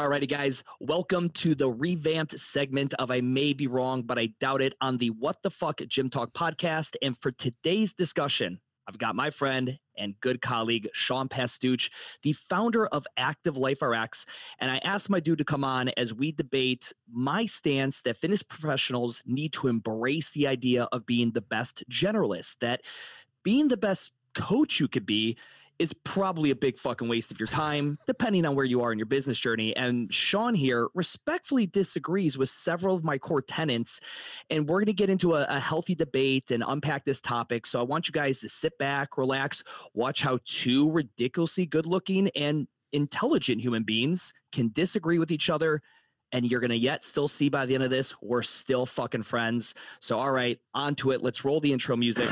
Alrighty, guys, welcome to the revamped segment of I May Be Wrong, but I doubt it on the What the Fuck Gym Talk podcast. And for today's discussion, I've got my friend and good colleague, Sean Pastuch, the founder of Active Life RX. And I asked my dude to come on as we debate my stance that fitness professionals need to embrace the idea of being the best generalist, that being the best coach you could be is probably a big fucking waste of your time, depending on where you are in your business journey. And Sean here respectfully disagrees with several of my core tenants. And we're going to get into a, a, healthy debate and unpack this topic. So I want you guys to sit back, relax, watch how two ridiculously good looking and intelligent human beings can disagree with each other. And you're going to yet still see by the end of this, we're still fucking friends. So, all right, on to it. Let's roll the intro music.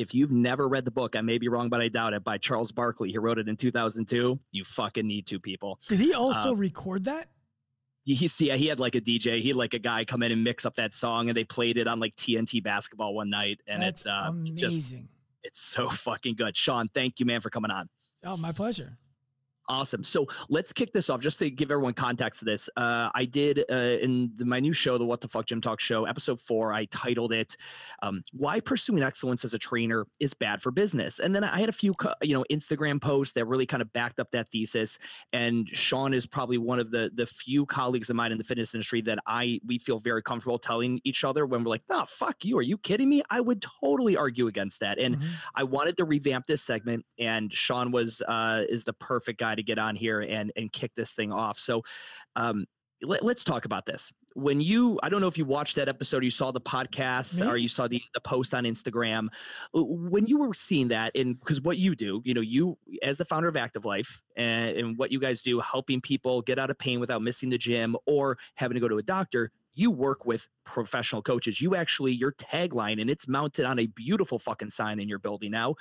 If you've never read the book, I may be wrong, but I doubt it, by Charles Barkley, he wrote it in 2002. You fucking need to, people. Did he also uh, record that? He, yeah, he had like a DJ. He had like a guy come in and mix up that song, and they played it on like TNT basketball one night, and That's it's uh, amazing. Just, it's so fucking good. Sean, thank you, man, for coming on. Oh, my pleasure. Awesome. So let's kick this off just to give everyone context to this. Uh, I did uh, in the, my new show, the What the Fuck Gym Talk show, episode four, I titled it um, Why Pursuing Excellence as a Trainer is Bad for Business. And then I had a few, you know, Instagram posts that really kind of backed up that thesis. And Sean is probably one of the, the few colleagues of mine in the fitness industry that I, we feel very comfortable telling each other when we're like, no, fuck you. Are you kidding me? I would totally argue against that. And mm-hmm. I wanted to revamp this segment and Sean was, uh, is the perfect guy to get on here and and kick this thing off. So um, let, us talk about this. When you, I don't know if you watched that episode, you saw the podcast or you saw the, the post on Instagram. When you were seeing that, and because what you do, you know, you as the founder of Active Life and, and what you guys do, helping people get out of pain without missing the gym or having to go to a doctor, you work with professional coaches. You actually, your tagline, and it's mounted on a beautiful fucking sign in your building now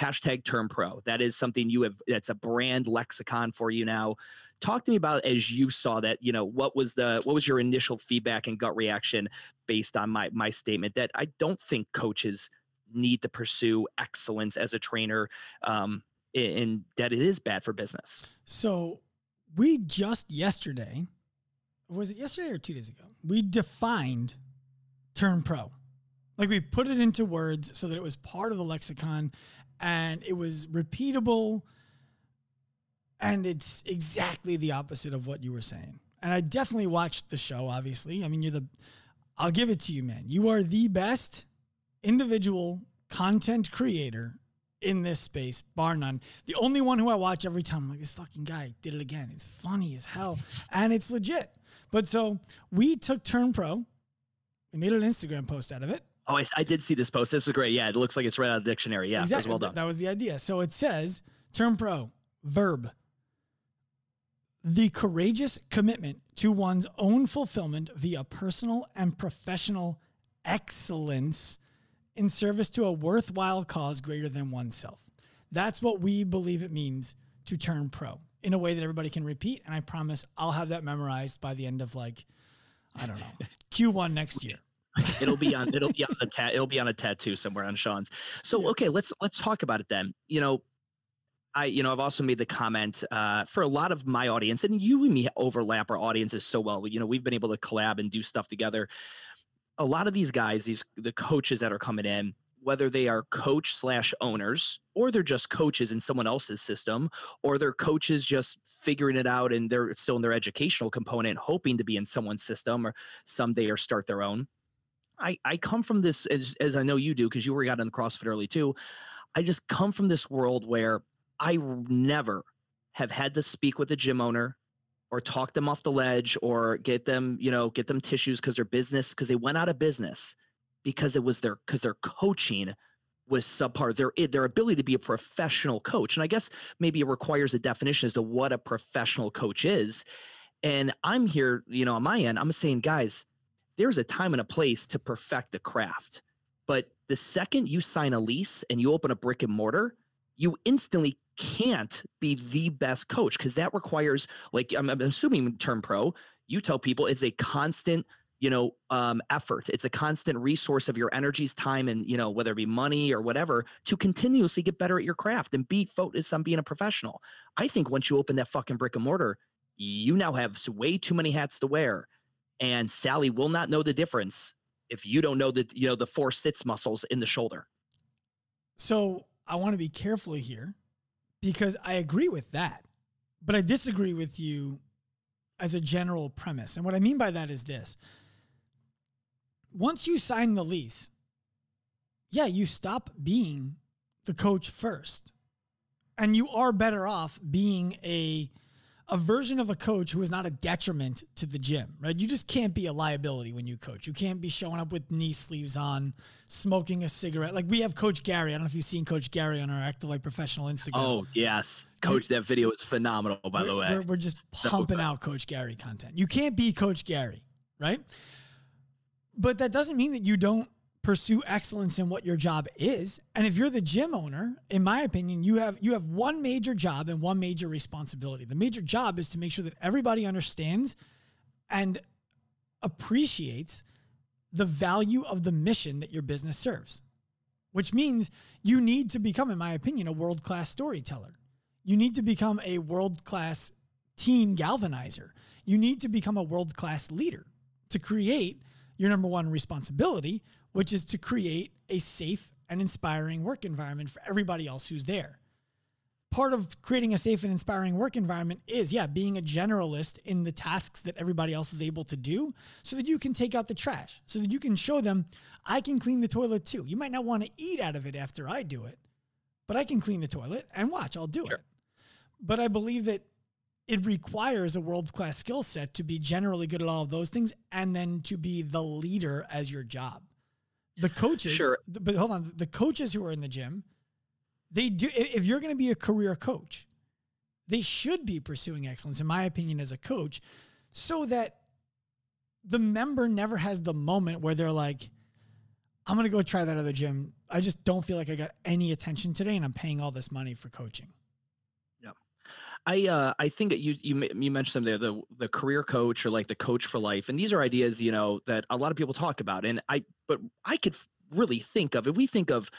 hashtag turn pro. That is something you have, that's a brand lexicon for you now. Talk to me about as you saw that, you know, what was the, what was your initial feedback and gut reaction based on my, my statement that I don't think coaches need to pursue excellence as a trainer um, and that it is bad for business. So we just yesterday, was it yesterday or two days ago? We defined turn pro. Like we put it into words so that it was part of the lexicon and it was repeatable and it's exactly the opposite of what you were saying. And I definitely watched the show, obviously. I mean, you're the, I'll give it to you, man. You are the best individual content creator in this space, bar none. The only one who I watch every time, I'm like, this fucking guy did it again. It's funny as hell and it's legit. But so we took Turn Pro, we made an Instagram post out of it. Oh, I, I, did see this post. This is great. Yeah, it looks like it's right out of the dictionary. Yeah, exactly. well done. That was the idea. So it says turn pro, verb, the courageous commitment to one's own fulfillment via personal and professional excellence in service to a worthwhile cause greater than oneself. That's what we believe it means to turn pro in a way that everybody can repeat. And I promise I'll have that memorized by the end of like, I don't know, Q1 next year it'll be on it'll be on the ta- it'll be on a tattoo somewhere on Sean's. So okay, let's let's talk about it then. You know, I, you know, I've also made the comment uh, for a lot of my audience, and you and me overlap our audiences so well. You know, we've been able to collab and do stuff together. A lot of these guys, these the coaches that are coming in, whether they are coach slash owners or they're just coaches in someone else's system, or they're coaches just figuring it out and they're still in their educational component, hoping to be in someone's system or someday or start their own I, I come from this as, as I know you do because you were got in the CrossFit early too. I just come from this world where I never have had to speak with a gym owner or talk them off the ledge or get them, you know, get them tissues because their business because they went out of business because it was their because their coaching was subpar. Their eh, their ability to be a professional coach, and I guess maybe it requires a definition as to what a professional coach is. And I'm here, you know, on my end, I'm saying, guys, there's a time and a place to perfect a craft. But the second you sign a lease and you open a brick and mortar, you instantly can't be the best coach because that requires, like, I'm, I'm assuming turn pro, you tell people it's a constant you know um, effort. It's a constant resource of your energies time and you know whether it be money or whatever to continuously get better at your craft and be focused on being a professional. I think once you open that fucking brick and mortar you now have way too many hats to wear and sally will not know the difference if you don't know the you know the four sits muscles in the shoulder so i want to be careful here because i agree with that but i disagree with you as a general premise and what i mean by that is this once you sign the lease, yeah, you stop being the coach first. And you are better off being a a version of a coach who is not a detriment to the gym, right? You just can't be a liability when you coach. You can't be showing up with knee sleeves on, smoking a cigarette. Like we have Coach Gary. I don't know if you've seen Coach Gary on our Active Life Professional Instagram. Oh yes, Coach. That video is phenomenal. By we're, the way, we're, we're just pumping so out Coach Gary content. You can't be Coach Gary, right? But that doesn't mean that you don't pursue excellence in what your job is. And if you're the gym owner, in my opinion, you have you have one major job and one major responsibility. The major job is to make sure that everybody understands and appreciates the value of the mission that your business serves. Which means you need to become in my opinion a world-class storyteller. You need to become a world-class team galvanizer. You need to become a world-class leader to create your number one responsibility, which is to create a safe and inspiring work environment for everybody else who's there. Part of creating a safe and inspiring work environment is, yeah, being a generalist in the tasks that everybody else is able to do so that you can take out the trash, so that you can show them, I can clean the toilet too. You might not want to eat out of it after I do it, but I can clean the toilet and watch, I'll do sure. it. But I believe that it requires a world class skill set to be generally good at all of those things and then to be the leader as your job. The coaches, sure. but hold on, the coaches who are in the gym, they do, if you're going to be a career coach, they should be pursuing excellence, in my opinion, as a coach, so that the member never has the moment where they're like, I'm going to go try that other gym. I just don't feel like I got any attention today and I'm paying all this money for coaching. I uh, I think that you you you mentioned them there the the career coach or like the coach for life, and these are ideas you know that a lot of people talk about, and I but I could really think of if we think of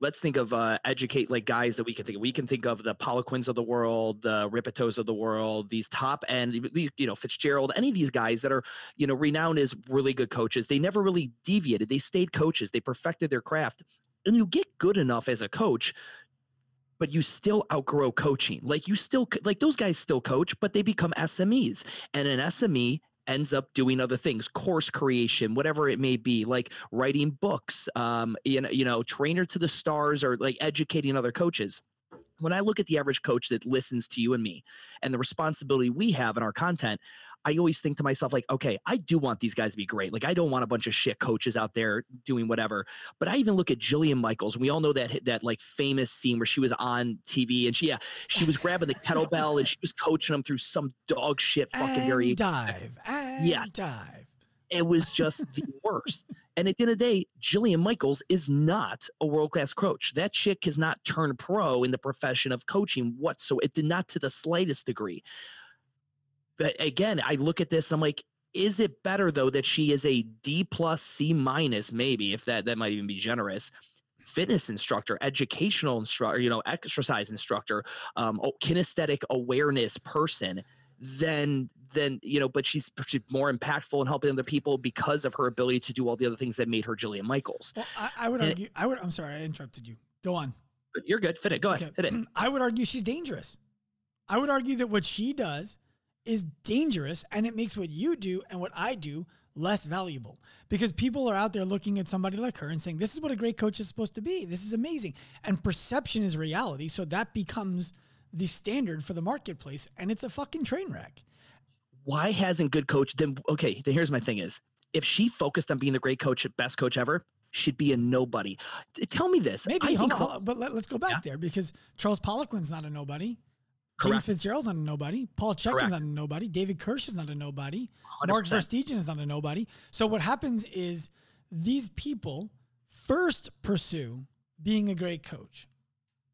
let's think of uh, educate like guys that we can think of. We can think of the Poliquins of the world, the Rippetoes of the world, these top end, you know, Fitzgerald, any of these guys that are, you know, renowned as really good coaches. They never really deviated. They stayed coaches. They perfected their craft. And you get good enough as a coach but you still outgrow coaching. Like you still like those guys still coach, but they become SMEs. And an SME ends up doing other things, course creation, whatever it may be, like writing books, um, you know, you know, trainer to the stars or like educating other coaches when I look at the average coach that listens to you and me and the responsibility we have in our content, I always think to myself, like, okay, I do want these guys to be great. Like, I don't want a bunch of shit coaches out there doing whatever. But I even look at Jillian Michaels. We all know that that like famous scene where she was on TV and she yeah, she was grabbing the kettlebell and she was coaching them through some dog shit fucking and very dive. And yeah. dive. It was just the worst. And at the end of the day, Jillian Michaels is not a world class coach. That chick has not turned pro in the profession of coaching whatsoever. It did not to the slightest degree. But again, I look at this, I'm like, is it better though that she is a D plus C minus, maybe if that that might even be generous, fitness instructor, educational instructor, you know, exercise instructor, um, kinesthetic awareness person than then you know, but she's, she's more impactful in helping other people because of her ability to do all the other things that made her Jillian Michaels. Well, I, I would and argue. It, I would. I'm sorry, I interrupted you. Go on. You're good. Fit it. Go okay. ahead. Fit it. I would argue she's dangerous. I would argue that what she does is dangerous, and it makes what you do and what I do less valuable because people are out there looking at somebody like her and saying, This is what a great coach is supposed to be. This is amazing. And perception is reality. So that becomes the standard for the marketplace, and it's a fucking train wreck why hasn't good coach then okay then here's my thing is if she focused on being the great coach best coach ever she'd be a nobody tell me this maybe I think, on, but let, us go back yeah. there because charles poliquin's not a nobody Correct. James Fitzgerald's not a nobody. Paul Chek is not a nobody. David Kirsch is not a nobody. 100%. Mark Verstegen is not a nobody. So what happens is these people first pursue being a great coach.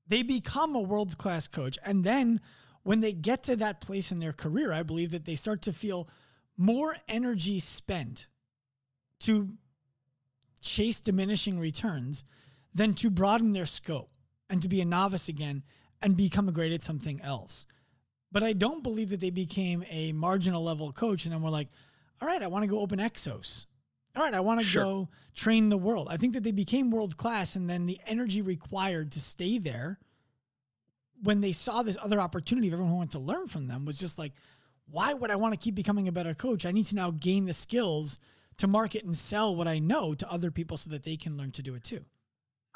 they become a world class coach. And then when they get to that place in their career, I believe that they start to feel more energy spent to chase diminishing returns than to broaden their scope and to be a novice again and become a great at something else. But I don't believe that they became a marginal level coach and then we're like, all right, I want to go open Exos. All right, I want to sure. go train the world. I think that they became world class and then the energy required to stay there when they saw this other opportunity everyone who wanted to learn from them was just like, why would I want to keep becoming a better coach? I need to now gain the skills to market and sell what I know to other people so that they can learn to do it too.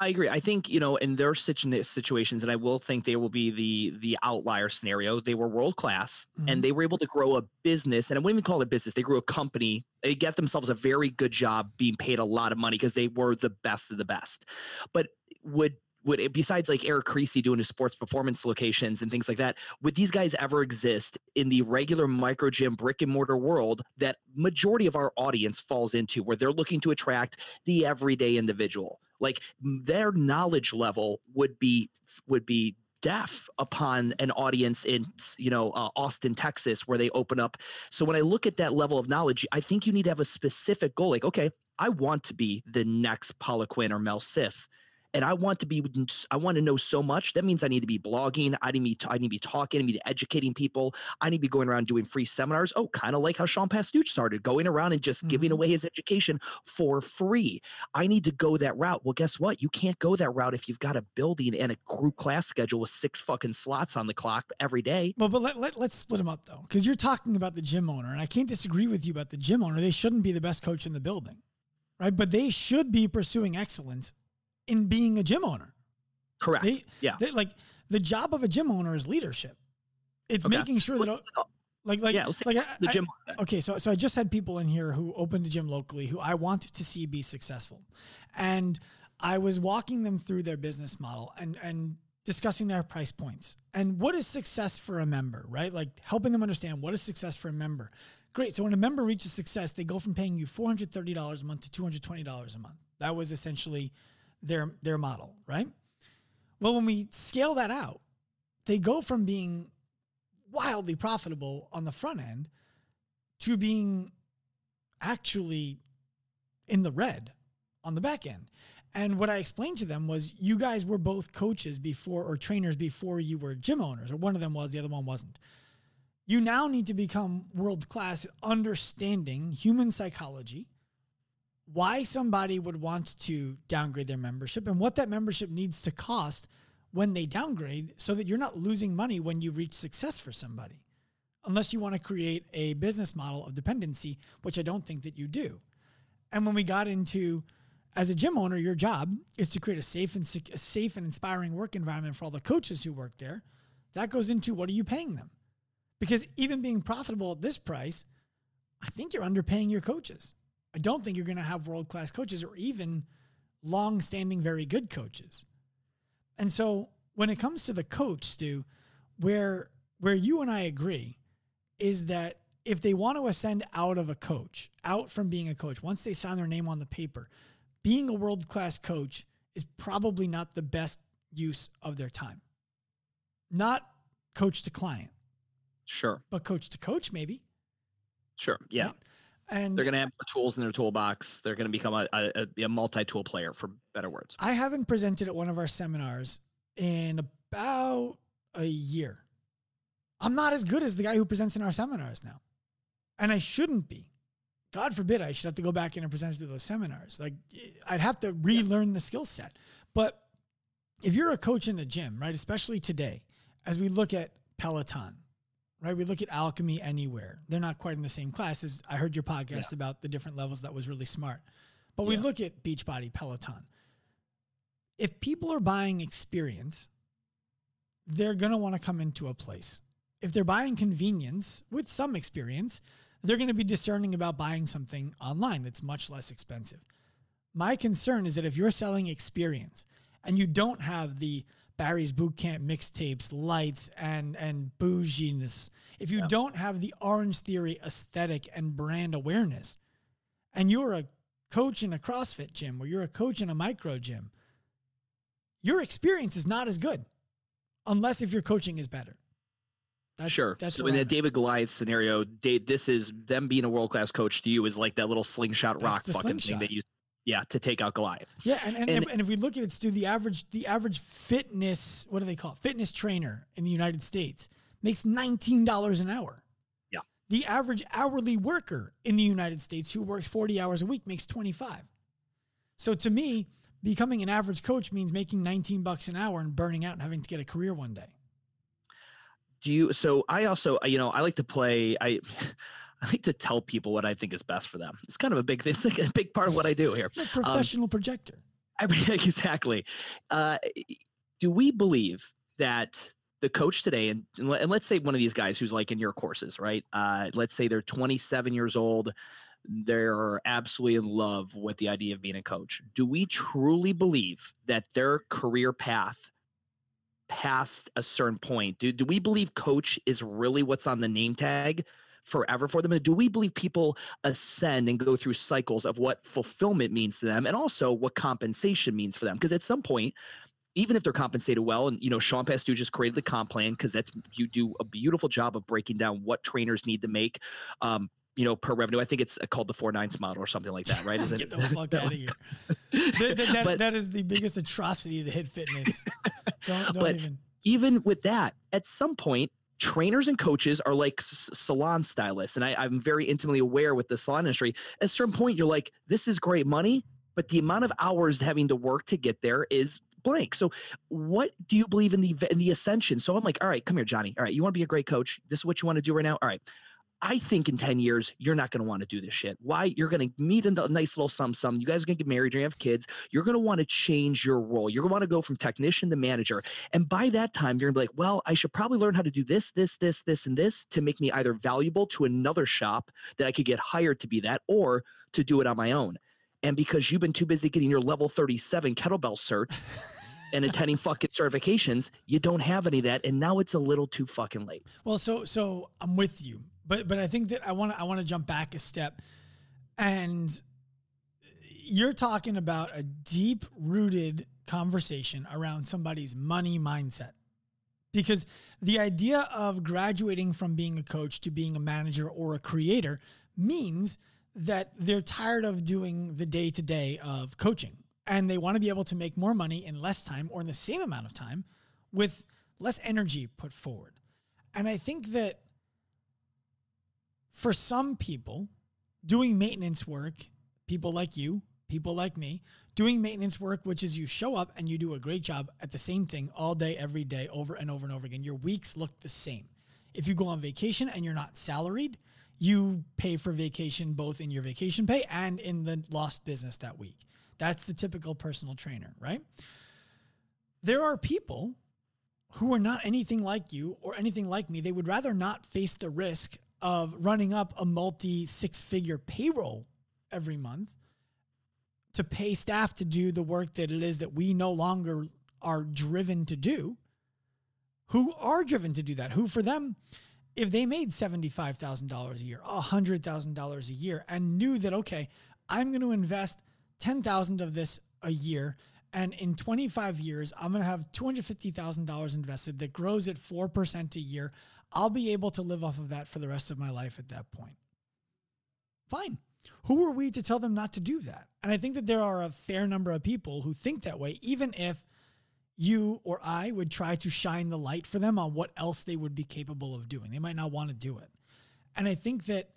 I agree. I think you know in their situations, and I will think they will be the the outlier scenario. They were world class, mm-hmm. and they were able to grow a business, and I wouldn't even call it a business. They grew a company. They get themselves a very good job, being paid a lot of money because they were the best of the best. But would would it, besides like Eric Cressey doing his sports performance locations and things like that, would these guys ever exist in the regular micro gym brick and mortar world that majority of our audience falls into, where they're looking to attract the everyday individual? Like their knowledge level would be would be deaf upon an audience in you know uh, Austin, Texas, where they open up. So when I look at that level of knowledge, I think you need to have a specific goal. Like, okay, I want to be the next Poliquin or Mel Siff and I want to be I want to know so much. That means I need to be blogging. I need to be I need to be talking. I need to be educating people. I need to be going around doing free seminars. Oh, kind of like how Sean Pastuch started, going around and just mm-hmm. giving away his education for free. I need to go that route. Well, guess what? You can't go that route if you've got a building and a group class schedule with six fucking slots on the clock every day. Well, but let, let, let's split them up though, because you're talking about the gym owner, and I can't disagree with you about the gym owner. They shouldn't be the best coach in the building, right? But they should be pursuing excellence in being a gym owner. Correct. They, yeah. They, like the job of a gym owner is leadership. It's okay. making sure that like like yeah, like I, the gym. I, okay, so so I just had people in here who opened a gym locally who I wanted to see be successful, and I was walking them through their business model and and discussing their price points and what is success for a member, right? Like helping them understand what is success for a member. Great. So when a member reaches success, they go from paying you four hundred thirty dollars a month to two hundred twenty dollars a month. That was essentially their their model, right? Well, when we scale that out, they go from being wildly profitable on the front end to being actually in the red on the back end. And what I explained to them was you guys were both coaches before or trainers before you were gym owners, or one of them was, the other one wasn't. You now need to become world class understanding human psychology why somebody would want to downgrade their membership and what that membership needs to cost when they downgrade so that you're not losing money when you reach success for somebody. Unless you want to create a business model of dependency, which I don't think that you do. And when we got into as a gym owner, your job is to create a safe and a safe and inspiring work environment for all the coaches who work there. That goes into what are you paying them? Because even being profitable at this price, I think you're underpaying your coaches. I don't think you're going to have world class coaches or even long standing, very good coaches. And so when it comes to the coach, Stu, where where you and I agree is that if they want to ascend out of a coach, out from being a coach, once they sign their name on the paper, being a world class coach is probably not the best use of their time. Not coach to client. Sure. But coach to coach, maybe. Sure. Yeah. Right? And they're going to have more tools in their toolbox. They're going to become a, a, a multi-tool player, for better words. I haven't presented at one of our seminars in about a year. I'm not as good as the guy who presents in our seminars now, and I shouldn't be. God forbid I should have to go back in and present to those seminars. Like eh, I'd have to relearn the skill set. But if you're a coach in the gym, right, especially today, as we look at Peloton, right? We look at Alchemy Anywhere. They're not quite in the same class as I heard your podcast yeah. about the different levels. That was really smart. But we yeah. look at Beachbody, Peloton. If people are buying experience, they're going to want to come into a place. If they're buying convenience with some experience, they're going to be discerning about buying something online that's much less expensive. My concern is that if you're selling experience and you don't have the Barry's Bootcamp mixtapes, lights, and and bouginess. If you yeah. don't have the Orange Theory aesthetic and brand awareness, and you're a coach in a CrossFit gym or you're a coach in a micro gym, your experience is not as good unless if your coaching is better. That's, sure. That's so in the David Goliath scenario, this is them being a world class coach to you is like that little slingshot that's rock fucking slingshot. thing that you yeah, to take out Goliath. Yeah, and and, and, and if we look at it, Stu, the average the average fitness what do they call it? Fitness trainer in the United States makes nineteen dollars an hour. Yeah. The average hourly worker in the United States who works forty hours a week makes twenty five. So to me, becoming an average coach means making nineteen bucks an hour and burning out and having to get a career one day. Do you? So I also, you know, I like to play. I I like to tell people what I think is best for them. It's kind of a big thing. It's like a big part of what I do here. A um, professional um, projector. I mean, exactly. Uh, do we believe that the coach today, and, and let's say one of these guys who's like in your courses, right? Uh, let's say they're 27 years old. They're absolutely in love with the idea of being a coach. Do we truly believe that their career path past a certain point, do, do we believe coach is really what's on the name tag? Forever for them? And do we believe people ascend and go through cycles of what fulfillment means to them and also what compensation means for them? Because at some point, even if they're compensated well, and you know, Sean Pastuch just created the comp plan because that's you do a beautiful job of breaking down what trainers need to make. Um, you know, per revenue. I think it's called the four nines model or something like that, right? Is Get it? the fuck out of here. that, that, but, that is the biggest atrocity to hit fitness. Don't, don't but even. even with that, at some point, trainers and coaches are like s- salon stylists and I, am very intimately aware with the salon industry. At a certain point you're like this is great money but the amount of hours having to work to get there is blank. So what do you believe in the in the ascension? So i'm like all right come here johnny. All right you want to be a great coach. This is what you want to do right now? All right I think in 10 years, you're not going to want to do this shit. Why? You're going to meet in the nice little sum sum. You guys are going to get married, you're going to have kids. You're going to want to change your role. You're going to want to go from technician to manager. And by that time, you're going to be like, well, I should probably learn how to do this, this, this, this, and this to make me either valuable to another shop that I could get hired to be that or to do it on my own. And because you've been too busy getting your level 37 kettlebell cert, and attending fucking certifications, you don't have any of that, and now it's a little too fucking late. Well, so so I'm with you but but I think that I want I want to jump back a step, and you're talking about a deep rooted conversation around somebody's money mindset. Because the idea of graduating from being a coach to being a manager or a creator means that they're tired of doing the day to day of coaching and they want to be able to make more money in less time or in the same amount of time with less energy put forward. And I think that for some people, doing maintenance work, people like you, people like me, doing maintenance work, which is you show up and you do a great job at the same thing all day, every day, over and over and over again. Your weeks look the same. If you go on vacation and you're not salaried, you pay for vacation both in your vacation pay and in the lost business that week. That's the typical personal trainer, right? There are people who are not anything like you or anything like me. They would rather not face the risk of running up a multi six figure payroll every month to pay staff to do the work that it is that we no longer are driven to do, who are driven to do that, who for them, if they made $75,000 a year, $100,000 a year, and knew that, okay, I'm going to invest 10,000 of this a year. And in 25 years, I'm going to have $250,000 invested that grows at 4% a year. I'll be able to live off of that for the rest of my life at that point. Fine. Who are we to tell them not to do that? And I think that there are a fair number of people who think that way, even if you or I would try to shine the light for them on what else they would be capable of doing. They might not want to do it. And I think that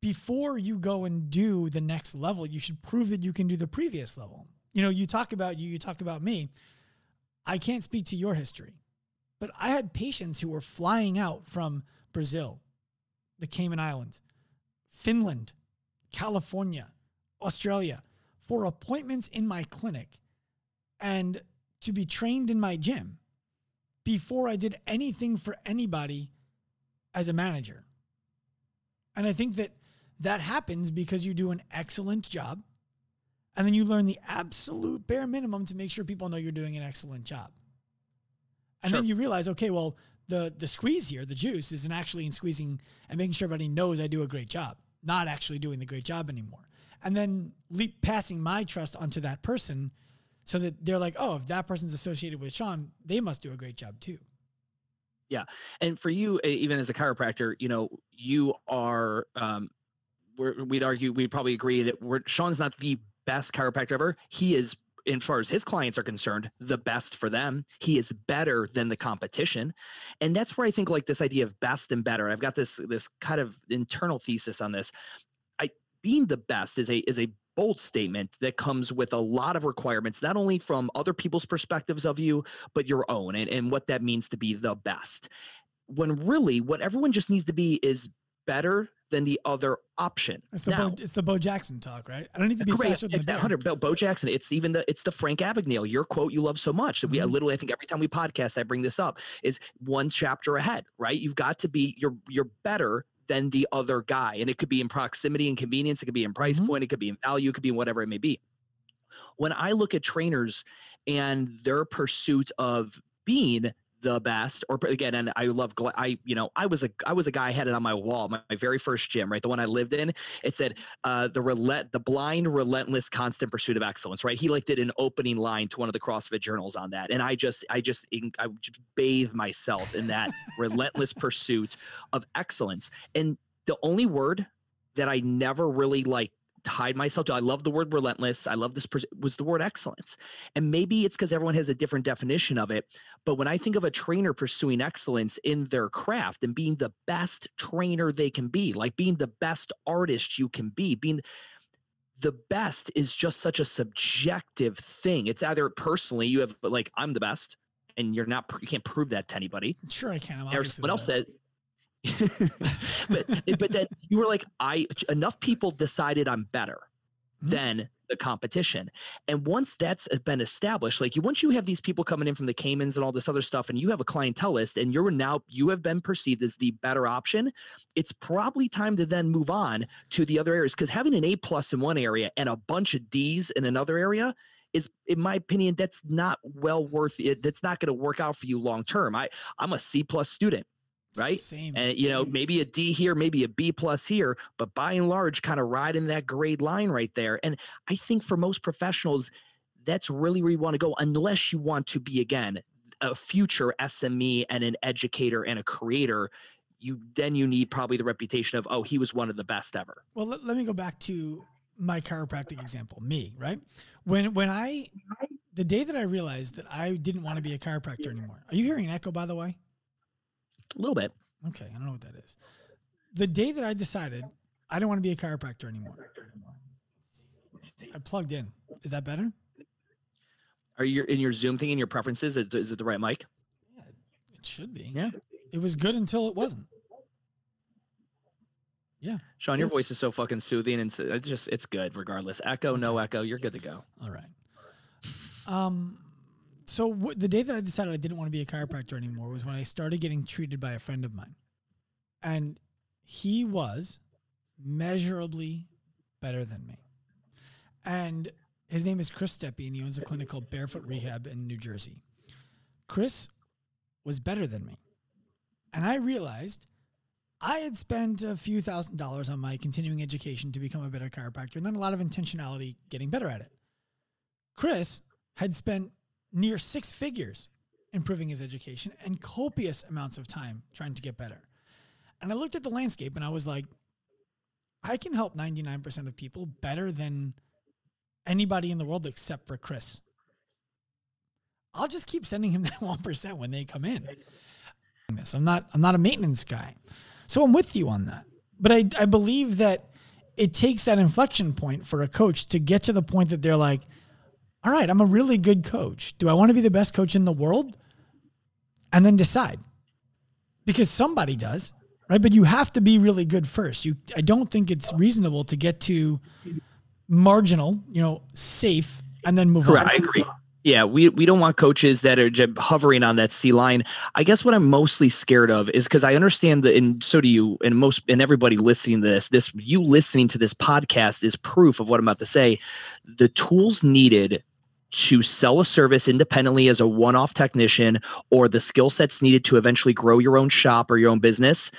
before you go and do the next level, you should prove that you can do the previous level. You know, you talk about you, you talk about me. I can't speak to your history. But I had patients who were flying out from Brazil, the Cayman Islands, Finland, California, Australia for appointments in my clinic and to be trained in my gym before I did anything for anybody as a manager. And I think that that happens because you do an excellent job and then you learn the absolute bare minimum to make sure people know you're doing an excellent job. And sure. then you realize, okay, well, the the squeeze here, the juice, isn't actually in squeezing and making sure everybody knows I do a great job, not actually doing the great job anymore. And then leap passing my trust onto that person so that they're like, oh, if that person's associated with Sean, they must do a great job too. Yeah, and for you, even as a chiropractor, you know, you are. Um, we'd argue, we'd probably agree that we're, Sean's not the best chiropractor ever. He is as far as his clients are concerned, the best for them. He is better than the competition. And that's where I think like this idea of best and better. I've got this this kind of internal thesis on this. I being the best is a is a bold statement that comes with a lot of requirements, not only from other people's perspectives of you, but your own and, and what that means to be the best. When really what everyone just needs to be is better than the other option. It's the, now, Bo, it's the Bo Jackson talk, right? I don't need to be great, faster than it's that hundred. Bo, Bo Jackson. It's even the it's the Frank Abagnale. Your quote you love so much that we mm-hmm. literally I think every time we podcast I bring this up is one chapter ahead. Right? You've got to be you're you're better than the other guy, and it could be in proximity and convenience. It could be in price mm-hmm. point. It could be in value. It could be in whatever it may be. When I look at trainers and their pursuit of being the best or again and i love i you know i was a i was a guy I had it on my wall my, my very first gym right? The one i lived in it said uh the relent the blind relentless constant pursuit of excellence right? He like did an opening line to one of the crossfit journals on that and i just i just i just bathe myself in that relentless pursuit of excellence and the only word that i never really like tied myself to. I love the word relentless. I love this was the word excellence. And maybe it's because everyone has a different definition of it. But when I think of a trainer pursuing excellence in their craft and being the best trainer they can be, like being the best artist you can be, being the best is just such a subjective thing. It's either personally you have like I'm the best, and you're not you can't prove that to anybody. Sure, I can. i Or someone else says but but then you were like, I enough people decided I'm better mm-hmm. than the competition. And once that's been established, like you once you have these people coming in from the Caymans and all this other stuff, and you have a clientele list, and you're now you have been perceived as the better option, it's probably time to then move on to the other areas. Because having an A plus in one area and a bunch of D's in another area is in my opinion that's not well worth it that's not going to work out for you long term i i'm a c plus student right? Same. And you know, maybe a D here, maybe a B plus here, but by and large, kind of riding that grade line right there. And I think for most professionals, that's really where you want to go, unless you want to be again a future SME and an educator and a creator. You then you need probably the reputation of oh he was one of the best ever. Well, let, let me go back to my chiropractic example, me right when when I the day that I realized that I didn't want to be a chiropractor anymore. Are you hearing an echo by the way? A little bit. Okay, I don't know what that is. The day that I decided I don't want to be a chiropractor anymore, I plugged in. Is that better? Are you in your Zoom thing in your preferences? Is it the right mic? Yeah, it should be. Yeah. It was good until it wasn't. Yeah. Sean, your voice is so fucking soothing and it's just it's good regardless. Echo, okay. no echo, you're good to go. All right. Um so w- the day that I decided I didn't want to be a chiropractor anymore was when I started getting treated by a friend of mine, and he was measurably better than me. And his name is Chris Steppe, and he owns a clinic called Barefoot Rehab in New Jersey. Chris was better than me, and I realized I had spent a few thousand dollars on my continuing education to become a better chiropractor, and then a lot of intentionality getting better at it. Chris had spent near six figures improving his education and copious amounts of time trying to get better. And I looked at the landscape and I was like, I can help 99% of people better than anybody in the world except for Chris. I'll just keep sending him that 1% when they come in. This I'm not I'm not a maintenance guy. So I'm with you on that. But I I believe that it takes that inflection point for a coach to get to the point that they're like, all right, I'm a really good coach. Do I want to be the best coach in the world? And then decide. Because somebody does, right? But you have to be really good first. You I don't think it's reasonable to get to marginal, you know, safe and then move Correct. on. I agree. Yeah, we, we don't want coaches that are just hovering on that C line. I guess what I'm mostly scared of is because I understand that, and so do you, and most and everybody listening to this. This you listening to this podcast is proof of what I'm about to say. The tools needed to sell a service independently as a one off technician or the skill sets needed to eventually grow your own shop or your own business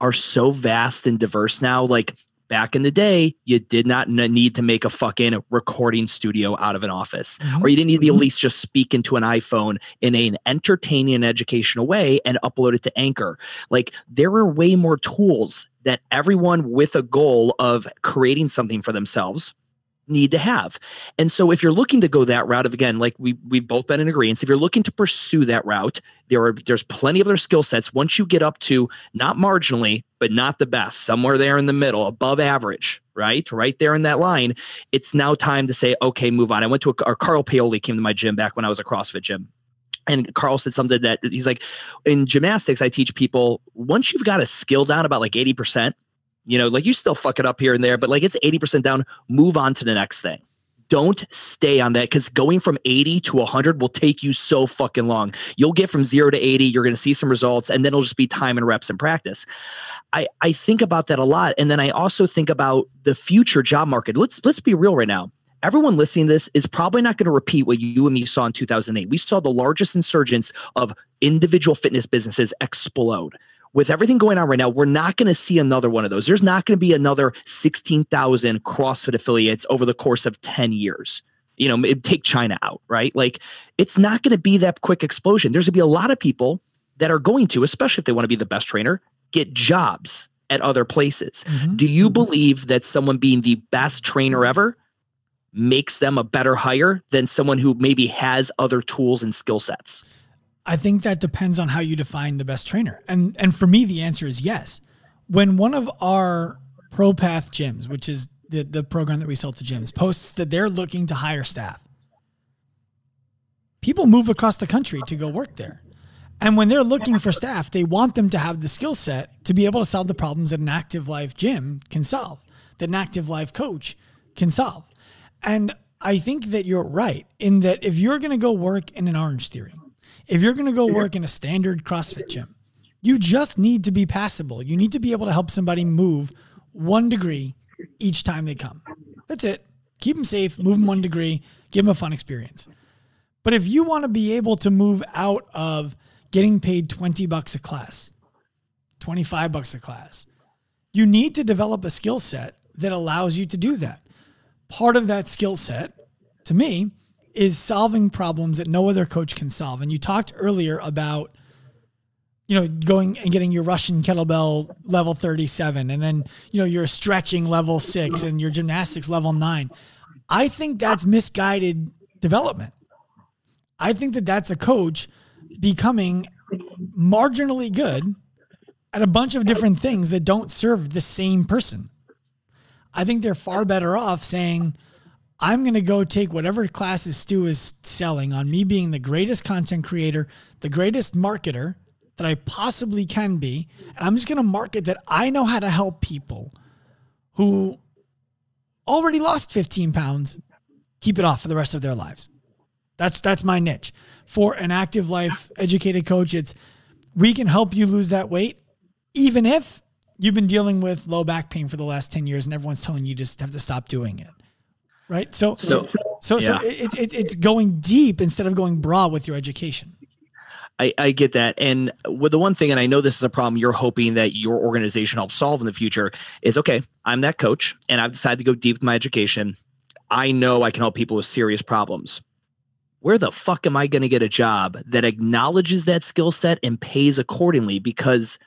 are so vast and diverse now. Like back in the day, you did not need to make a fucking recording studio out of an office, mm-hmm. or you didn't need to be at least just speak into an iPhone in an entertaining and educational way and upload it to Anchor. Like there are way more tools that everyone with a goal of creating something for themselves need to have. And so if you're looking to go that route of again, like we we've both been in agreement, if you're looking to pursue that route, there are there's plenty of other skill sets. Once you get up to not marginally, but not the best, somewhere there in the middle, above average, right? Right there in that line, it's now time to say, okay, move on. I went to a Carl Paoli came to my gym back when I was a CrossFit gym. And Carl said something that he's like, in gymnastics, I teach people once you've got a skill down about like 80%, you know, like you still fuck it up here and there, but like it's 80% down, move on to the next thing. Don't stay on that because going from 80 to 100 will take you so fucking long. You'll get from zero to 80, you're going to see some results, and then it'll just be time and reps and practice. I, I think about that a lot. And then I also think about the future job market. Let's let's be real right now everyone listening to this is probably not going to repeat what you and me saw in 2008. We saw the largest insurgence of individual fitness businesses explode with everything going on right now, we're not going to see another one of those. There's not going to be another 16,000 CrossFit affiliates over the course of 10 years. You know, take China out, right? Like it's not going to be that quick explosion. There's going to be a lot of people that are going to, especially if they want to be the best trainer, get jobs at other places. Mm-hmm. Do you mm-hmm. believe that someone being the best trainer ever makes them a better hire than someone who maybe has other tools and skill sets? I think that depends on how you define the best trainer. And and for me the answer is yes. When one of our ProPath gyms, which is the, the program that we sell to gyms, posts that they're looking to hire staff, people move across the country to go work there. And when they're looking for staff, they want them to have the skill set to be able to solve the problems that an active life gym can solve, that an active life coach can solve. And I think that you're right in that if you're going to go work in an Orange Theory, if you're going to go work in a standard CrossFit gym, you just need to be passable. You need to be able to help somebody move one degree each time they come. That's it. Keep them safe, move them one degree, give them a fun experience. But if you want to be able to move out of getting paid 20 bucks a class, 25 bucks a class, you need to develop a skill set that allows you to do that. Part of that skill set, to me, is solving problems that no other coach can solve. And you talked earlier about, you know, going and getting your Russian kettlebell level 37 and then, you know, your stretching level six and your gymnastics level nine. I think that's misguided development. I think that that's a coach becoming marginally good at a bunch of different things that don't serve the same person. I think they're far better off saying, I'm going to go take whatever classes Stu is selling on me being the greatest content creator, the greatest marketer that I possibly can be. And I'm just going to market that I know how to help people who already lost 15 pounds keep it off for the rest of their lives. That's that's my niche. For an active life educated coach, it's we can help you lose that weight even if you've been dealing with low back pain for the last 10 years and everyone's telling you just have to stop doing it right? So, so, so, yeah. so it's it, it's going deep instead of going broad with your education. I, I get that. And with the one thing, and I know this is a problem you're hoping that your organization helps solve in the future, is okay, I'm that coach and I've decided to go deep with my education. I know I can help people with serious problems. Where the fuck am I going to get a job that acknowledges that skill set and pays accordingly? Because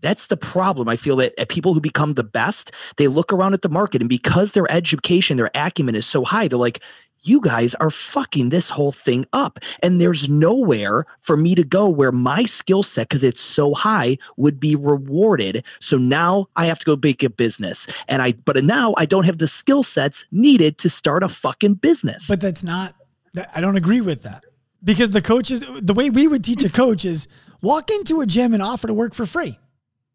that's the problem. I feel that uh, people who become the best, they look around at the market and because their education, their acumen is so high, they're like, you guys are fucking this whole thing up. And there's nowhere for me to go where my skill set, because it's so high, would be rewarded. So now I have to go make a business. And I, but now I don't have the skill sets needed to start a fucking business. But that's not, I don't agree with that because the coaches, the way we would teach a coach is walk into a gym and offer to work for free.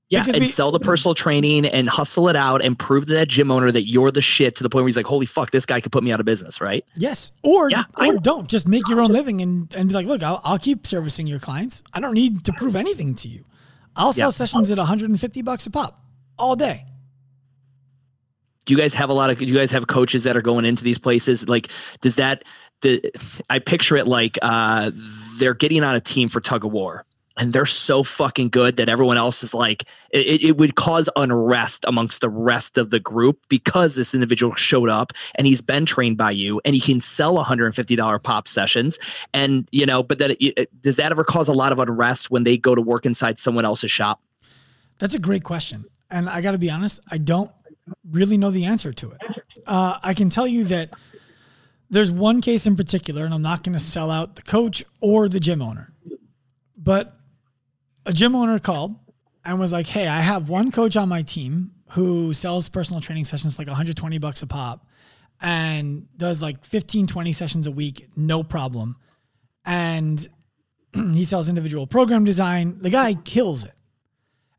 Yeah, because and we, sell the personal training and hustle it out and prove to that gym owner that you're the shit to the point where he's like, "Holy fuck, this guy could put me out of business," right? Yes, or yeah, or I, don't just make your own living and and be like, "Look, I'll, I'll keep servicing your clients. I don't need to prove anything to you. I'll sell yeah. sessions at 150 bucks a pop all day." Do you guys have a lot of? Do you guys have coaches that are going into these places? Like, does that the? I picture it like uh, they're getting on a team for tug of war and they're so fucking good that everyone else is like it, it would cause unrest amongst the rest of the group because this individual showed up and he's been trained by you and he can sell $150 pop sessions. And you know but that does that ever cause a lot of unrest when they go to work inside someone else's shop? That's a great question. And i got to be honest i don't really know the answer to it. Uh, i can tell you that there's one case in particular and i'm not going to sell out the coach or the gym owner. But a gym owner called and was like, "Hey, I have one coach on my team who sells personal training sessions for like 120 bucks a pop and does like 15 20 sessions a week, no problem. And he sells individual program design. The guy kills it.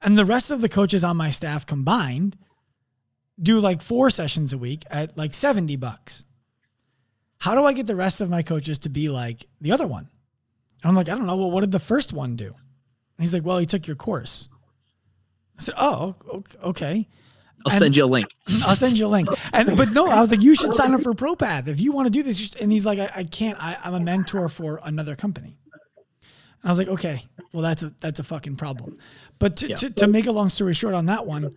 And the rest of the coaches on my staff combined do like four sessions a week at like 70 bucks. How do I get the rest of my coaches to be like the other one? And I'm like, I don't know. Well, what did the first one do? And he's like, well, he took your course. I said, oh, okay. I'll and send you a link. I'll send you a link. And but no, I was like, you should sign up for ProPath if you want to do this. And he's like, I, I can't. I, am a mentor for another company. And I was like, okay, well, that's a that's a fucking problem. But to, yeah. to, to make a long story short on that one,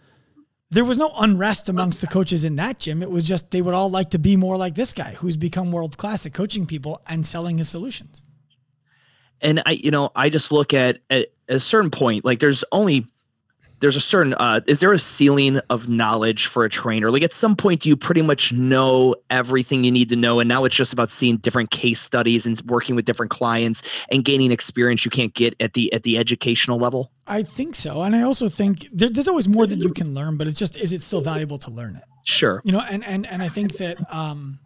there was no unrest amongst the coaches in that gym. It was just they would all like to be more like this guy who's become world class at coaching people and selling his solutions. And I, you know, I just look at, at a certain point, like there's only there's a certain uh, is there a ceiling of knowledge for a trainer? Like at some point you pretty much know everything you need to know? And now it's just about seeing different case studies and working with different clients and gaining experience you can't get at the at the educational level? I think so. And i also think there, there's always more that you can learn but it's just is it still valuable to learn it? Sure. You know and and and i think that um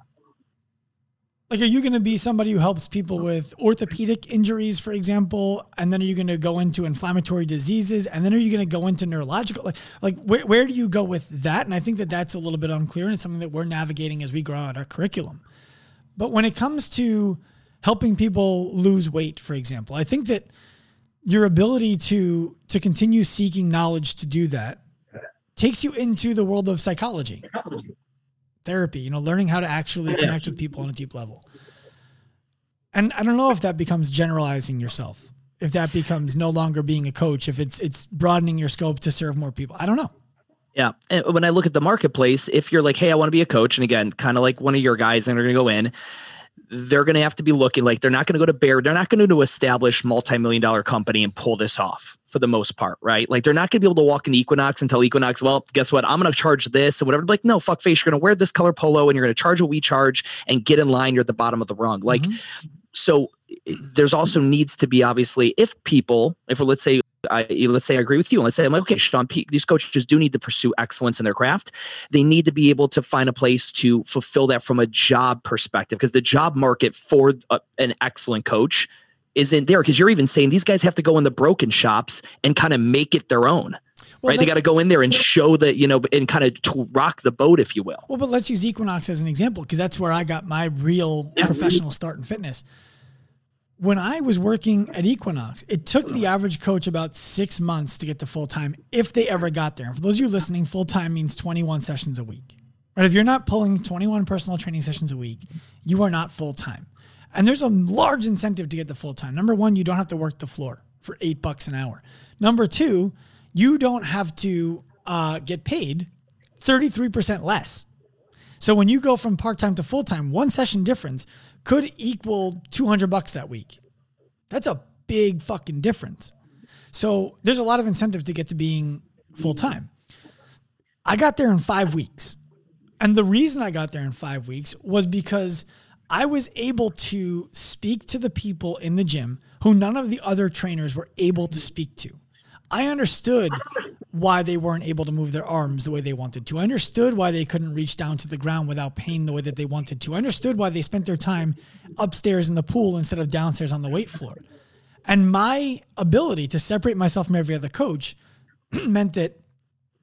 like, are you going to be somebody who helps people with orthopedic injuries, for example, and then are you going to go into inflammatory diseases, and then are you going to go into neurological? Like, like where, where do you go with that? And I think that that's a little bit unclear, and it's something that we're navigating as we grow out our curriculum. But when it comes to helping people lose weight, for example, I think that your ability to to continue seeking knowledge to do that takes you into the world of psychology therapy, you know, learning how to actually connect with people on a deep level. And I don't know if that becomes generalizing yourself, if that becomes no longer being a coach, if it's it's broadening your scope to serve more people. I don't know. Yeah. And when I look at the marketplace, if you're like, hey, I want to be a coach, and again, kind of like one of your guys, and they're going to go in, they're going to have to be looking like they're not going to go to Bear. They're not going to establish multi-million dollar company and pull this off for the most part, right? Like they're not going to be able to walk in Equinox and tell Equinox, well, guess what? I'm going to charge this and whatever. Like, no, fuck face. You're going to wear this color polo and you're going to charge what we charge and get in line. You're at the bottom of the rung. Like, mm-hmm. so there's also needs to be obviously if people, if let's say I, let's say I agree with you. And let's say I'm like, okay, Sean, these coaches do need to pursue excellence in their craft. They need to be able to find a place to fulfill that from a job perspective because the job market for a, an excellent coach isn't there. Because you're even saying these guys have to go in the broken shops and kind of make it their own. Well, right, they got to go in there and show that you know, and kind of to rock the boat, if you will. Well, but let's use Equinox as an example because that's where I got my real yeah. professional start in fitness when I was working at Equinox, it took the average coach about six months to get to full time if they ever got there. And for those of you listening, full time means 21 sessions a week. Right? If you're not pulling 21 personal training sessions a week, you are not full time. And there's a large incentive to get the full time. Number one, you don't have to work the floor for eight bucks an hour. Number two, you don't have to uh, get paid 33% less. So when you go from part time to full time, one session difference could equal 200 bucks that week. That's a big fucking difference. So there's a lot of incentive to get to being full time. I got there in five weeks. And the reason I got there in five weeks was because I was able to speak to the people in the gym who none of the other trainers were able to speak to. I understood why they weren't able to move their arms the way they wanted to. I understood why they couldn't reach down to the ground without pain the way that they wanted to. I understood why they spent their time upstairs in the pool instead of downstairs on the weight floor. And my ability to separate myself from every other coach meant that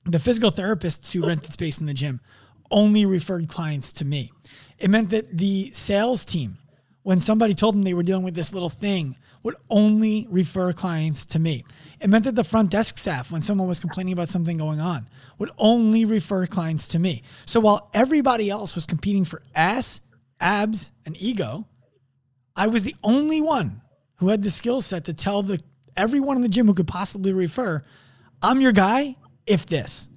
the physical therapists who rented space in the gym only referred clients to me. It meant that the sales team, when somebody told them they were dealing with this little thing, would only refer clients to me. It meant that the front desk staff, when someone was complaining about something going on, would only refer clients to me. So while everybody else was competing for ass, abs, and ego, I was the only one who had the skill set to tell the everyone in the gym who could possibly refer, I'm your guy if this.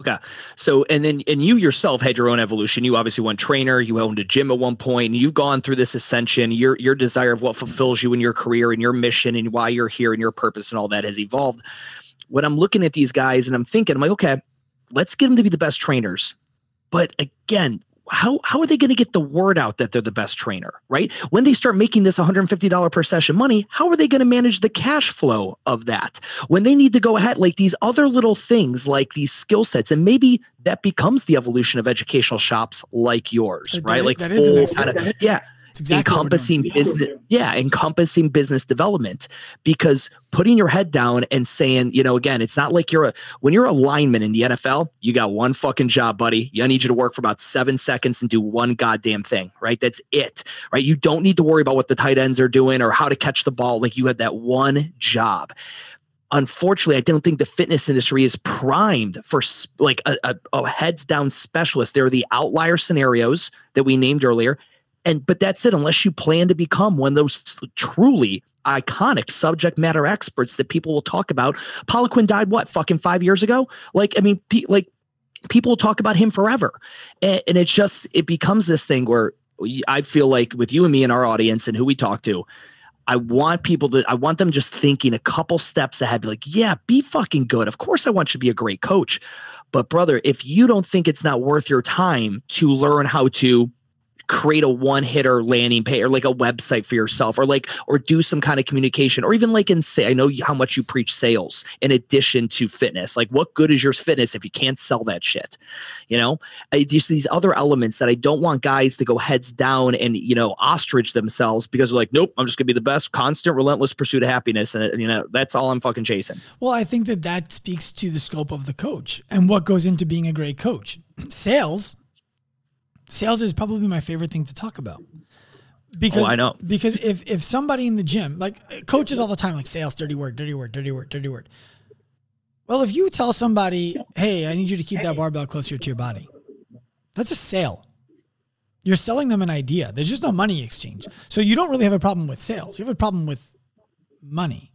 Okay. So, and then, and you yourself had your own evolution. You obviously went trainer, you owned a gym at one point, and you've gone through this ascension. Your, your desire of what fulfills you in your career and your mission and why you're here and your purpose and all that has evolved. When I'm looking at these guys and I'm thinking, I'm like, okay, let's get them to be the best trainers. But again, how how are they going to get the word out that they're the best trainer right? When they start making this $150 per session money how are they going to manage the cash flow of that? When they need to go ahead like these other little things like these skill sets and maybe that becomes the evolution of educational shops like yours right? like that is the full kind of yeah exactly what we're doing. encompassing business yeah encompassing business development. Because putting your head down and saying you know again it's not like you're a when you're a lineman in the nfl you got one fucking job buddy. I need you to work for about seven seconds and do one goddamn thing right? That's it right? You don't need to worry about what the tight ends are doing or how to catch the ball. Like you have that one job. Unfortunately i don't think the fitness industry is primed for like a, a, a heads down specialist. There are the outlier scenarios that we named earlier and but that's it unless you plan to become one of those truly iconic subject matter experts that people will talk about Poliquin died what fucking five years ago like i mean pe- like people will talk about him forever and, and it's just it becomes this thing where i feel like with you and me and our audience and who we talk to I want people to, I want them just thinking a couple steps ahead, be like, yeah, be fucking good. Of course, I want you to be a great coach. But brother, if you don't think it's not worth your time to learn how to create a one hitter landing page or like a website for yourself or like or do some kind of communication or even like in say I know how much you preach sales in addition to fitness. Like what good is your fitness if you can't sell that shit? You know? Just these other elements that I don't want guys to go heads down and you know ostrich themselves because they're like nope I'm just gonna be the best constant relentless pursuit of happiness. And you know that's all I'm fucking chasing. Well, I think that that speaks to the scope of the coach and what goes into being a great coach. Sales, sales is probably my favorite thing to talk about. Because Oh, I know. Because if if somebody in the gym, like coaches all the time, like sales, dirty word, dirty word, dirty word, dirty word. Well, if you tell somebody, "Hey, I need you to keep that barbell closer to your body," that's a sale. You're selling them an idea. There's just no money exchange. So you don't really have a problem with sales. You have a problem with money.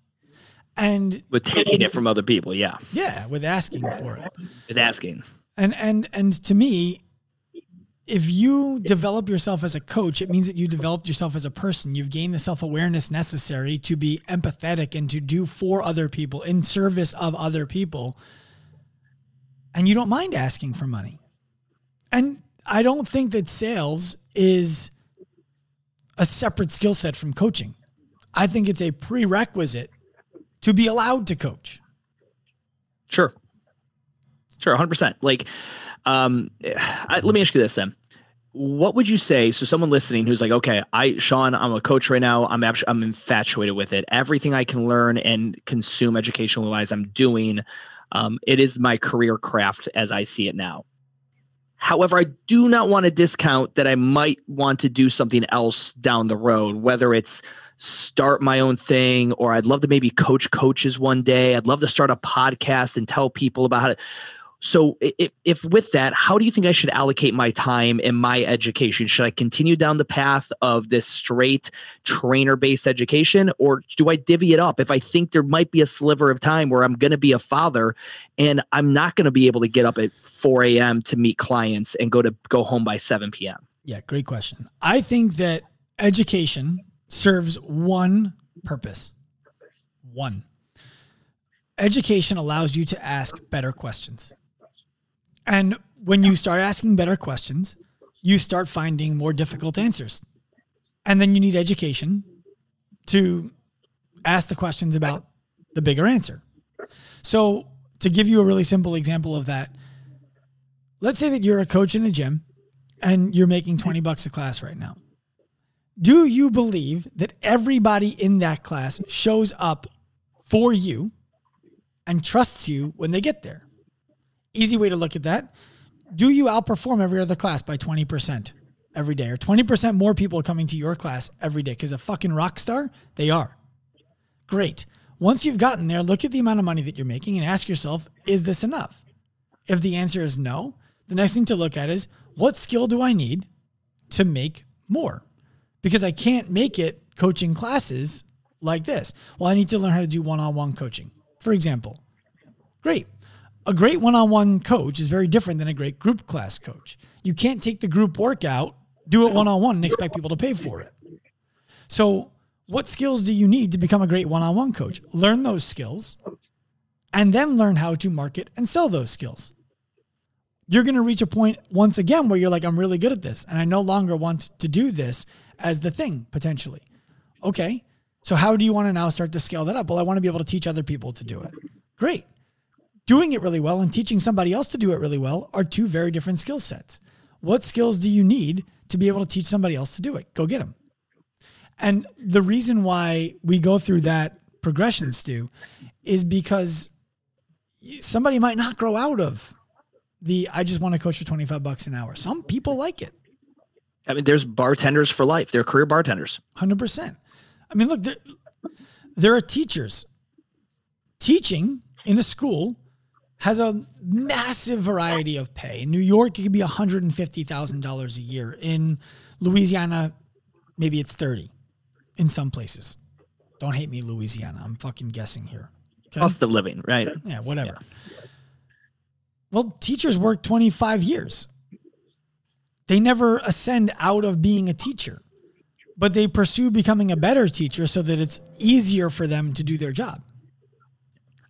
And with taking it from other people yeah yeah, with asking for it. with asking And and and to me, if you develop yourself as a coach, it means that you developed yourself as a person. You've gained the self-awareness necessary to be empathetic and to do for other people in service of other people. And you don't mind asking for money. And I don't think that sales is a separate skill set from coaching. I think it's a prerequisite to be allowed to coach. Sure. Sure, 100%. Like, um, I, let me ask you this then. What would you say? So, someone listening who's like, okay, I, Sean, I'm a coach right now. I'm actually, I'm infatuated with it. Everything I can learn and consume educational wise, I'm doing. Um, it is my career craft as I see it now. However, I do not want to discount that I might want to do something else down the road, whether it's start my own thing or I'd love to maybe coach coaches one day. I'd love to start a podcast and tell people about it. So, if, if with that, how do you think I should allocate my time and my education? Should I continue down the path of this straight trainer based education, or do I divvy it up? If I think there might be a sliver of time where I'm going to be a father and I'm not going to be able to get up at 4 a.m. to meet clients and go to go home by 7 p.m. Yeah, great question. I think that education serves one purpose. One. Education allows you to ask better questions. And when you start asking better questions, you start finding more difficult answers. And then you need education to ask the questions about the bigger answer. So, to give you a really simple example of that, let's say that you're a coach in a gym and you're making 20 bucks a class right now. Do you believe that everybody in that class shows up for you and trusts you when they get there? Easy way to look at that. Do you outperform every other class by 20% every day or 20% more people coming to your class every day? Because a fucking rock star, they are. Great. Once you've gotten there, look at the amount of money that you're making and ask yourself, is this enough? If the answer is no, the next thing to look at is what skill do I need to make more? Because I can't make it coaching classes like this. Well, I need to learn how to do one on one coaching, for example. Great. A great one on one coach is very different than a great group class coach. You can't take the group workout, do it one on one, and expect people to pay for it. So, what skills do you need to become a great one on one coach? Learn those skills and then learn how to market and sell those skills. You're going to reach a point once again where you're like, I'm really good at this and I no longer want to do this as the thing potentially. Okay. So, how do you want to now start to scale that up? Well, I want to be able to teach other people to do it. Great. Doing it really well and teaching somebody else to do it really well are two very different skill sets. What skills do you need to be able to teach somebody else to do it? Go get them. And the reason why we go through that progression, Stu, is because somebody might not grow out of the I just want to coach for 25 bucks an hour. Some people like it. I mean, there's bartenders for life. They're career bartenders. 100%. I mean, look, there, there are teachers. Teaching in a school has a massive variety of pay. In New York, it could be $150,000 a year. In Louisiana, maybe it's 30 in some places. Don't hate me, Louisiana. I'm fucking guessing here. Okay? Cost of living, right? Yeah, whatever. Yeah. Well, teachers work 25 years. They never ascend out of being a teacher, but they pursue becoming a better teacher so that it's easier for them to do their job.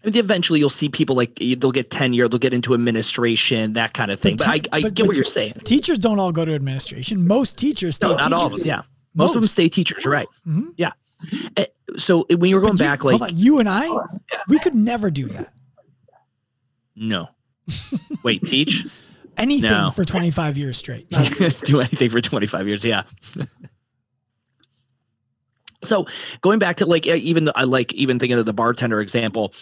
I mean, eventually you'll see people like they'll get tenure, they'll get into administration, that kind of thing. But, but I, I but, get but what you're saying. Teachers don't all go to administration. Most teachers stay no, not teachers. all of them. Yeah. Most, Most of them stay teachers. Right. Mm-hmm. Yeah. Eh, so when you were going you, back, like you and I, we could never do that. No. Wait, teach? anything no. for 25 years straight. do anything for 25 years. Yeah. so going back to like even the, I like even thinking of the bartender example.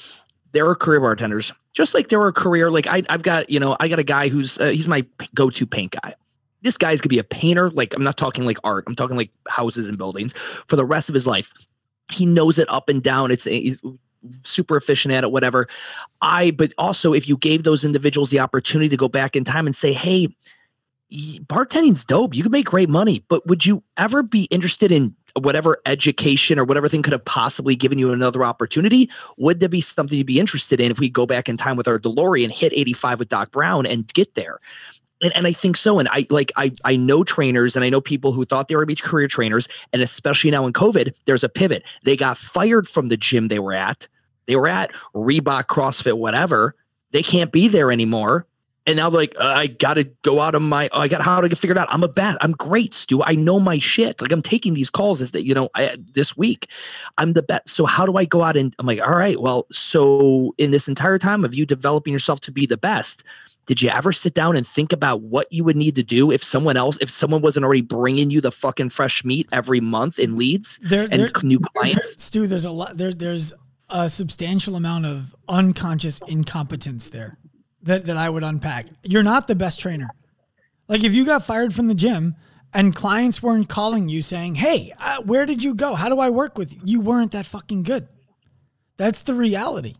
There are career bartenders, just like there are career. Like I, I've got you know I got a guy who's uh, he's my go-to paint guy this guy's gonna be a painter. Like I'm not talking like art. I'm talking like houses and buildings for the rest of his life. He knows it up and down. It's super efficient at it, whatever. I, but also if you gave those individuals the opportunity to go back in time and say, hey, bartending's dope. You can make great money, but would you ever be interested in whatever education or whatever thing could have possibly given you another opportunity? Would there be something you'd be interested in if we go back in time with our DeLorean, hit 85 with Doc Brown and get there? And, and I think so. And I like I I know trainers and I know people who thought they were be career trainers. And especially now in COVID, there's a pivot. They got fired from the gym they were at. They were at Reebok, CrossFit, whatever. They can't be there anymore. And now like, uh, I got to go out of my, oh, I got how to get figured out. I'm a bad, I'm great, Stu. I know my shit. Like I'm taking these calls is that, you know, I, this week I'm the best. So how do I go out and I'm like, all right, well, so in this entire time of you developing yourself to be the best, did you ever sit down and think about what you would need to do if someone else, if someone wasn't already bringing you the fucking fresh meat every month in leads there, and there, new clients? Stu, there's a lot. There, there's a substantial amount of unconscious incompetence there that that I would unpack. You're not the best trainer. Like if you got fired from the gym and clients weren't calling you saying, "Hey, uh, where did you go? How do I work with you?" You weren't that fucking good. That's the reality.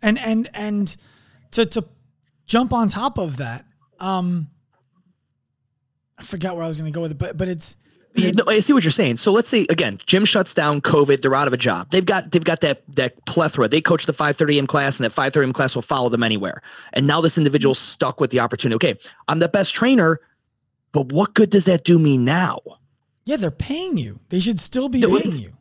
And and and to to jump on top of that. Um, I forgot where I was going to go with it, but but it's. No, I see what you're saying. So let's say again, gym shuts down, COVID, they're out of a job. They've got they've got that that plethora. They coach the 5:30 a.m. class, and that 5:30 a.m. class will follow them anywhere. And now this individual's mm-hmm. stuck with the opportunity. Okay, I'm the best trainer, but what good does that do me now? Yeah, they're paying you. They should still be paying you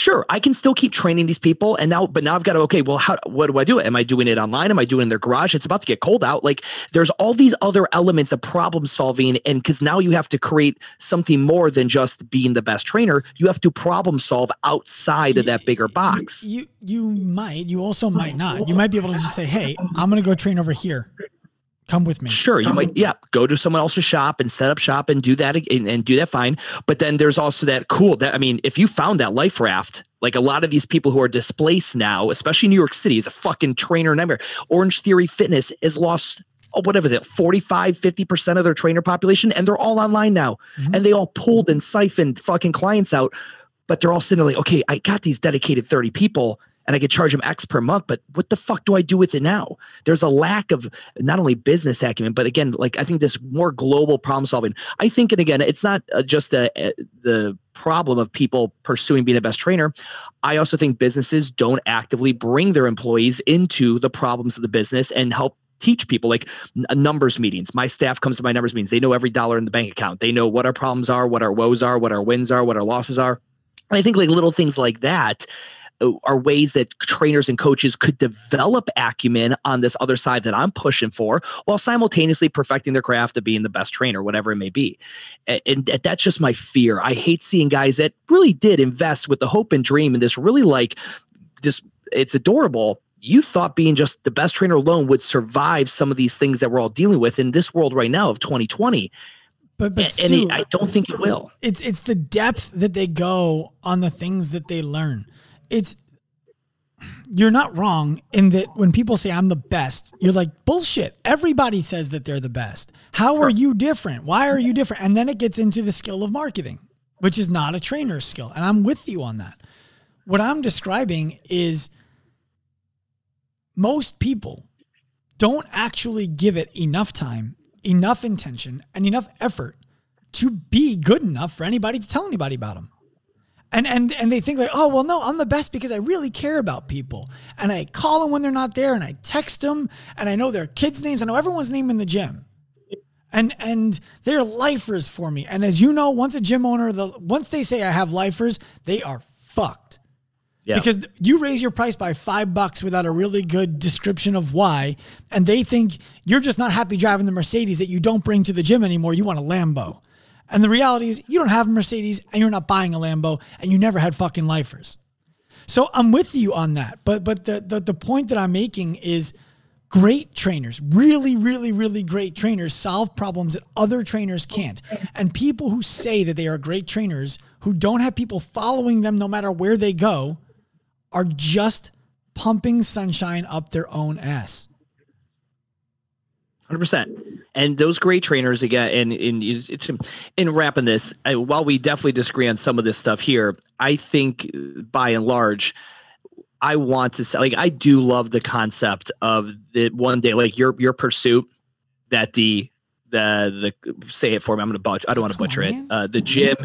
sure i can still keep training these people and now but now i've got to okay well how what do i do? Am i doing it online? Am i doing it in their garage? It's about to get cold out. Like there's all these other elements of problem solving and because now you have to create something more than just being the best trainer. You have to problem solve outside of that bigger box. you you might you also might oh. not. You might be able to just say hey i'm going to go train over here come with me. Sure, you might, yeah, go to someone else's shop and set up shop and do that and, and, do that fine. But then there's also that cool that I mean, if you found that life raft, like a lot of these people who are displaced now, especially New York City, is a fucking trainer nightmare. Orange Theory Fitness has lost oh, whatever is it, 45, 50% of their trainer population, and they're all online now. Mm-hmm. And they all pulled and siphoned fucking clients out, but they're all sitting like, okay, I got these dedicated 30 people and I could charge them X per month. But what the fuck do I do with it now? There's a lack of not only business acumen, but again, like I think this more global problem solving. I think, and again, it's not uh, just a, a, the problem of people pursuing being the best trainer. I also think businesses don't actively bring their employees into the problems of the business and help teach people like numbers meetings. My staff comes to my numbers meetings. They know every dollar in the bank account. They know what our problems are, what our woes are, what our wins are, what our losses are. And I think like little things like that uh, are ways that trainers and coaches could develop acumen on this other side that I'm pushing for while simultaneously perfecting their craft of being the best trainer, whatever it may be. And, that's just my fear. I hate seeing guys that really did invest with the hope and dream and this really like this it's adorable you thought being just the best trainer alone would survive some of these things that we're all dealing with in this world right now of 2020 but but and, Stu, it, I don't think it will. It's it's the depth that they go on the things that they learn. It's you're not wrong in that when people say I'm the best, you're like bullshit. Everybody says that they're the best. How are you different? Why are you different? And then it gets into the skill of marketing, which is not a trainer's skill. And I'm with you on that. What I'm describing is most people don't actually give it enough time enough intention and enough effort to be good enough for anybody to tell anybody about them. And and and they think like, oh well, no, I'm the best because I really care about people, and I call them when they're not there, and I text them, and I know their kids' names, I know everyone's name in the gym, and and they're lifers for me. And as you know, once a gym owner, the once they say I have lifers, they are fucked. Yeah. Because you raise your price by five bucks without a really good description of why, and they think you're just not happy driving the Mercedes that you don't bring to the gym anymore. You want a Lambo. And the reality is, you don't have a Mercedes and you're not buying a Lambo and you never had fucking lifers. So I'm with you on that. But but the, the, the point that I'm making is great trainers, really, really, really great trainers solve problems that other trainers can't. And people who say that they are great trainers who don't have people following them no matter where they go are just pumping sunshine up their own ass. 100%. And those great trainers again, and, and it's in wrapping this, I, while we definitely disagree on some of this stuff here, I think by and large, I want to say, like, I do love the concept of the one day, like your your pursuit that the the the say it for me. I'm gonna butcher. I don't want to butcher it. Uh, the gym.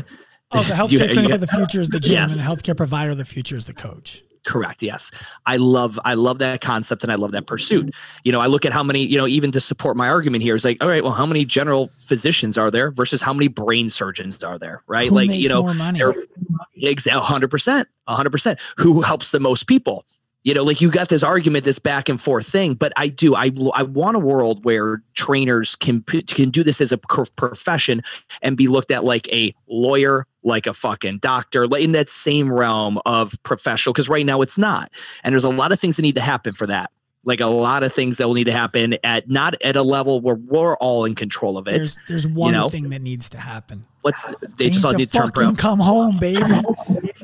Oh, the healthcare you, clinic you, of the future is the gym, yes. and the healthcare provider of the future is the coach. Correct. Yes. I love I love that concept and I love that pursuit. You know, I look at how many, you know, even to support my argument here is like, all right, well, how many general physicians are there versus how many brain surgeons are there? Right. Who like, you know, exactly hundred percent, hundred percent. Who helps the most people? you know like you got this argument this back and forth thing but i do i i want a world where trainers can can do this as a profession and be looked at like a lawyer like a fucking doctor in that same realm of professional because right now it's not and there's a lot of things that need to happen for that like a lot of things that will need to happen at not at a level where we're all in control of it. There's, there's one you know? thing that needs to happen. What's they, they just all need to turn pro. Come home, baby.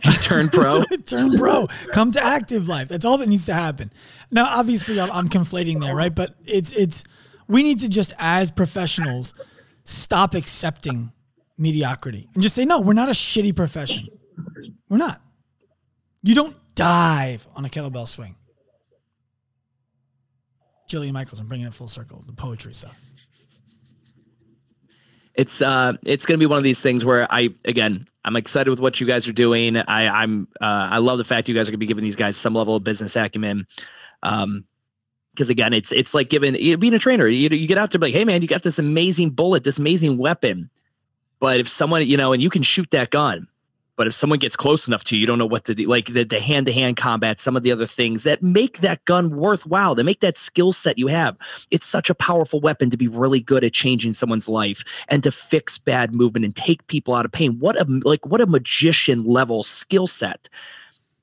turn pro. turn pro. Come to active life. That's all that needs to happen. Now, obviously, I'm, I'm conflating there, right? But it's it's we need to just as professionals stop accepting mediocrity and just say no. We're not a shitty profession. We're not. You don't dive on a kettlebell swing. Jillian Michaels. I'm bringing it full circle. The poetry stuff. It's uh, it's gonna be one of these things where I again, I'm excited with what you guys are doing. I I'm uh, I love the fact you guys are gonna be giving these guys some level of business acumen. Um, because again, it's it's like giving you being a trainer. You you get out there like, hey man, you got this amazing bullet, this amazing weapon, but if someone you know, and you can shoot that gun, but if someone gets close enough to you, you don't know what to do. Like the, the hand-to-hand combat, some of the other things that make that gun worthwhile, that make that skill set you have. It's such a powerful weapon to be really good at changing someone's life and to fix bad movement and take people out of pain. What a like what a magician level skill set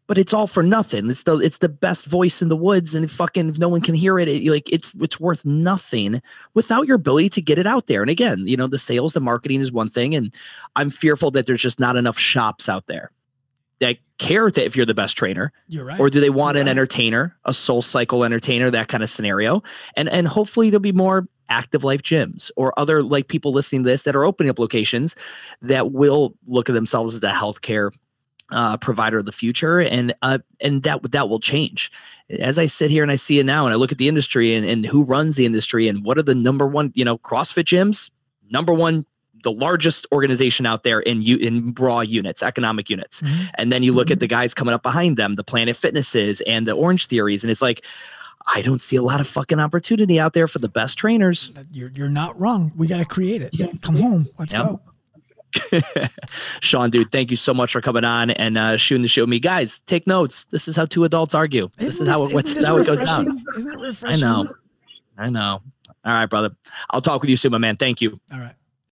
but it's all for nothing. It's the it's the best voice in the woods, and fucking if no one can hear it, it, like it's it's worth nothing without your ability to get it out there. And again, you know, the sales, the marketing is one thing, and I'm fearful that there's just not enough shops out there that care that if you're the best trainer. You're right. Or do they want you're an right. entertainer, a soul cycle entertainer, that kind of scenario? And and hopefully there'll be more active life gyms or other like people listening to this that are opening up locations that will look at themselves as a healthcare uh, provider of the future, and uh, and that that will change. As I sit here and I see it now, and I look at the industry and, and who runs the industry and what are the number one, you know, CrossFit gyms, number one the largest organization out there in you in raw units, economic units. Mm-hmm. And then you look mm-hmm. at the guys coming up behind them, the Planet Fitnesses and the Orange Theories, and it's like I don't see a lot of fucking opportunity out there for the best trainers. You're you're not wrong. We got to create it. Come home. Let's yep. go. Sean, dude, thank you so much for coming on and uh, shooting the show with me. Guys, take notes. This is how two adults argue. Isn't this is how it, this how it goes down. Isn't it refreshing? I know. I know. All right, brother. I'll talk with you soon, my man. Thank you. All right.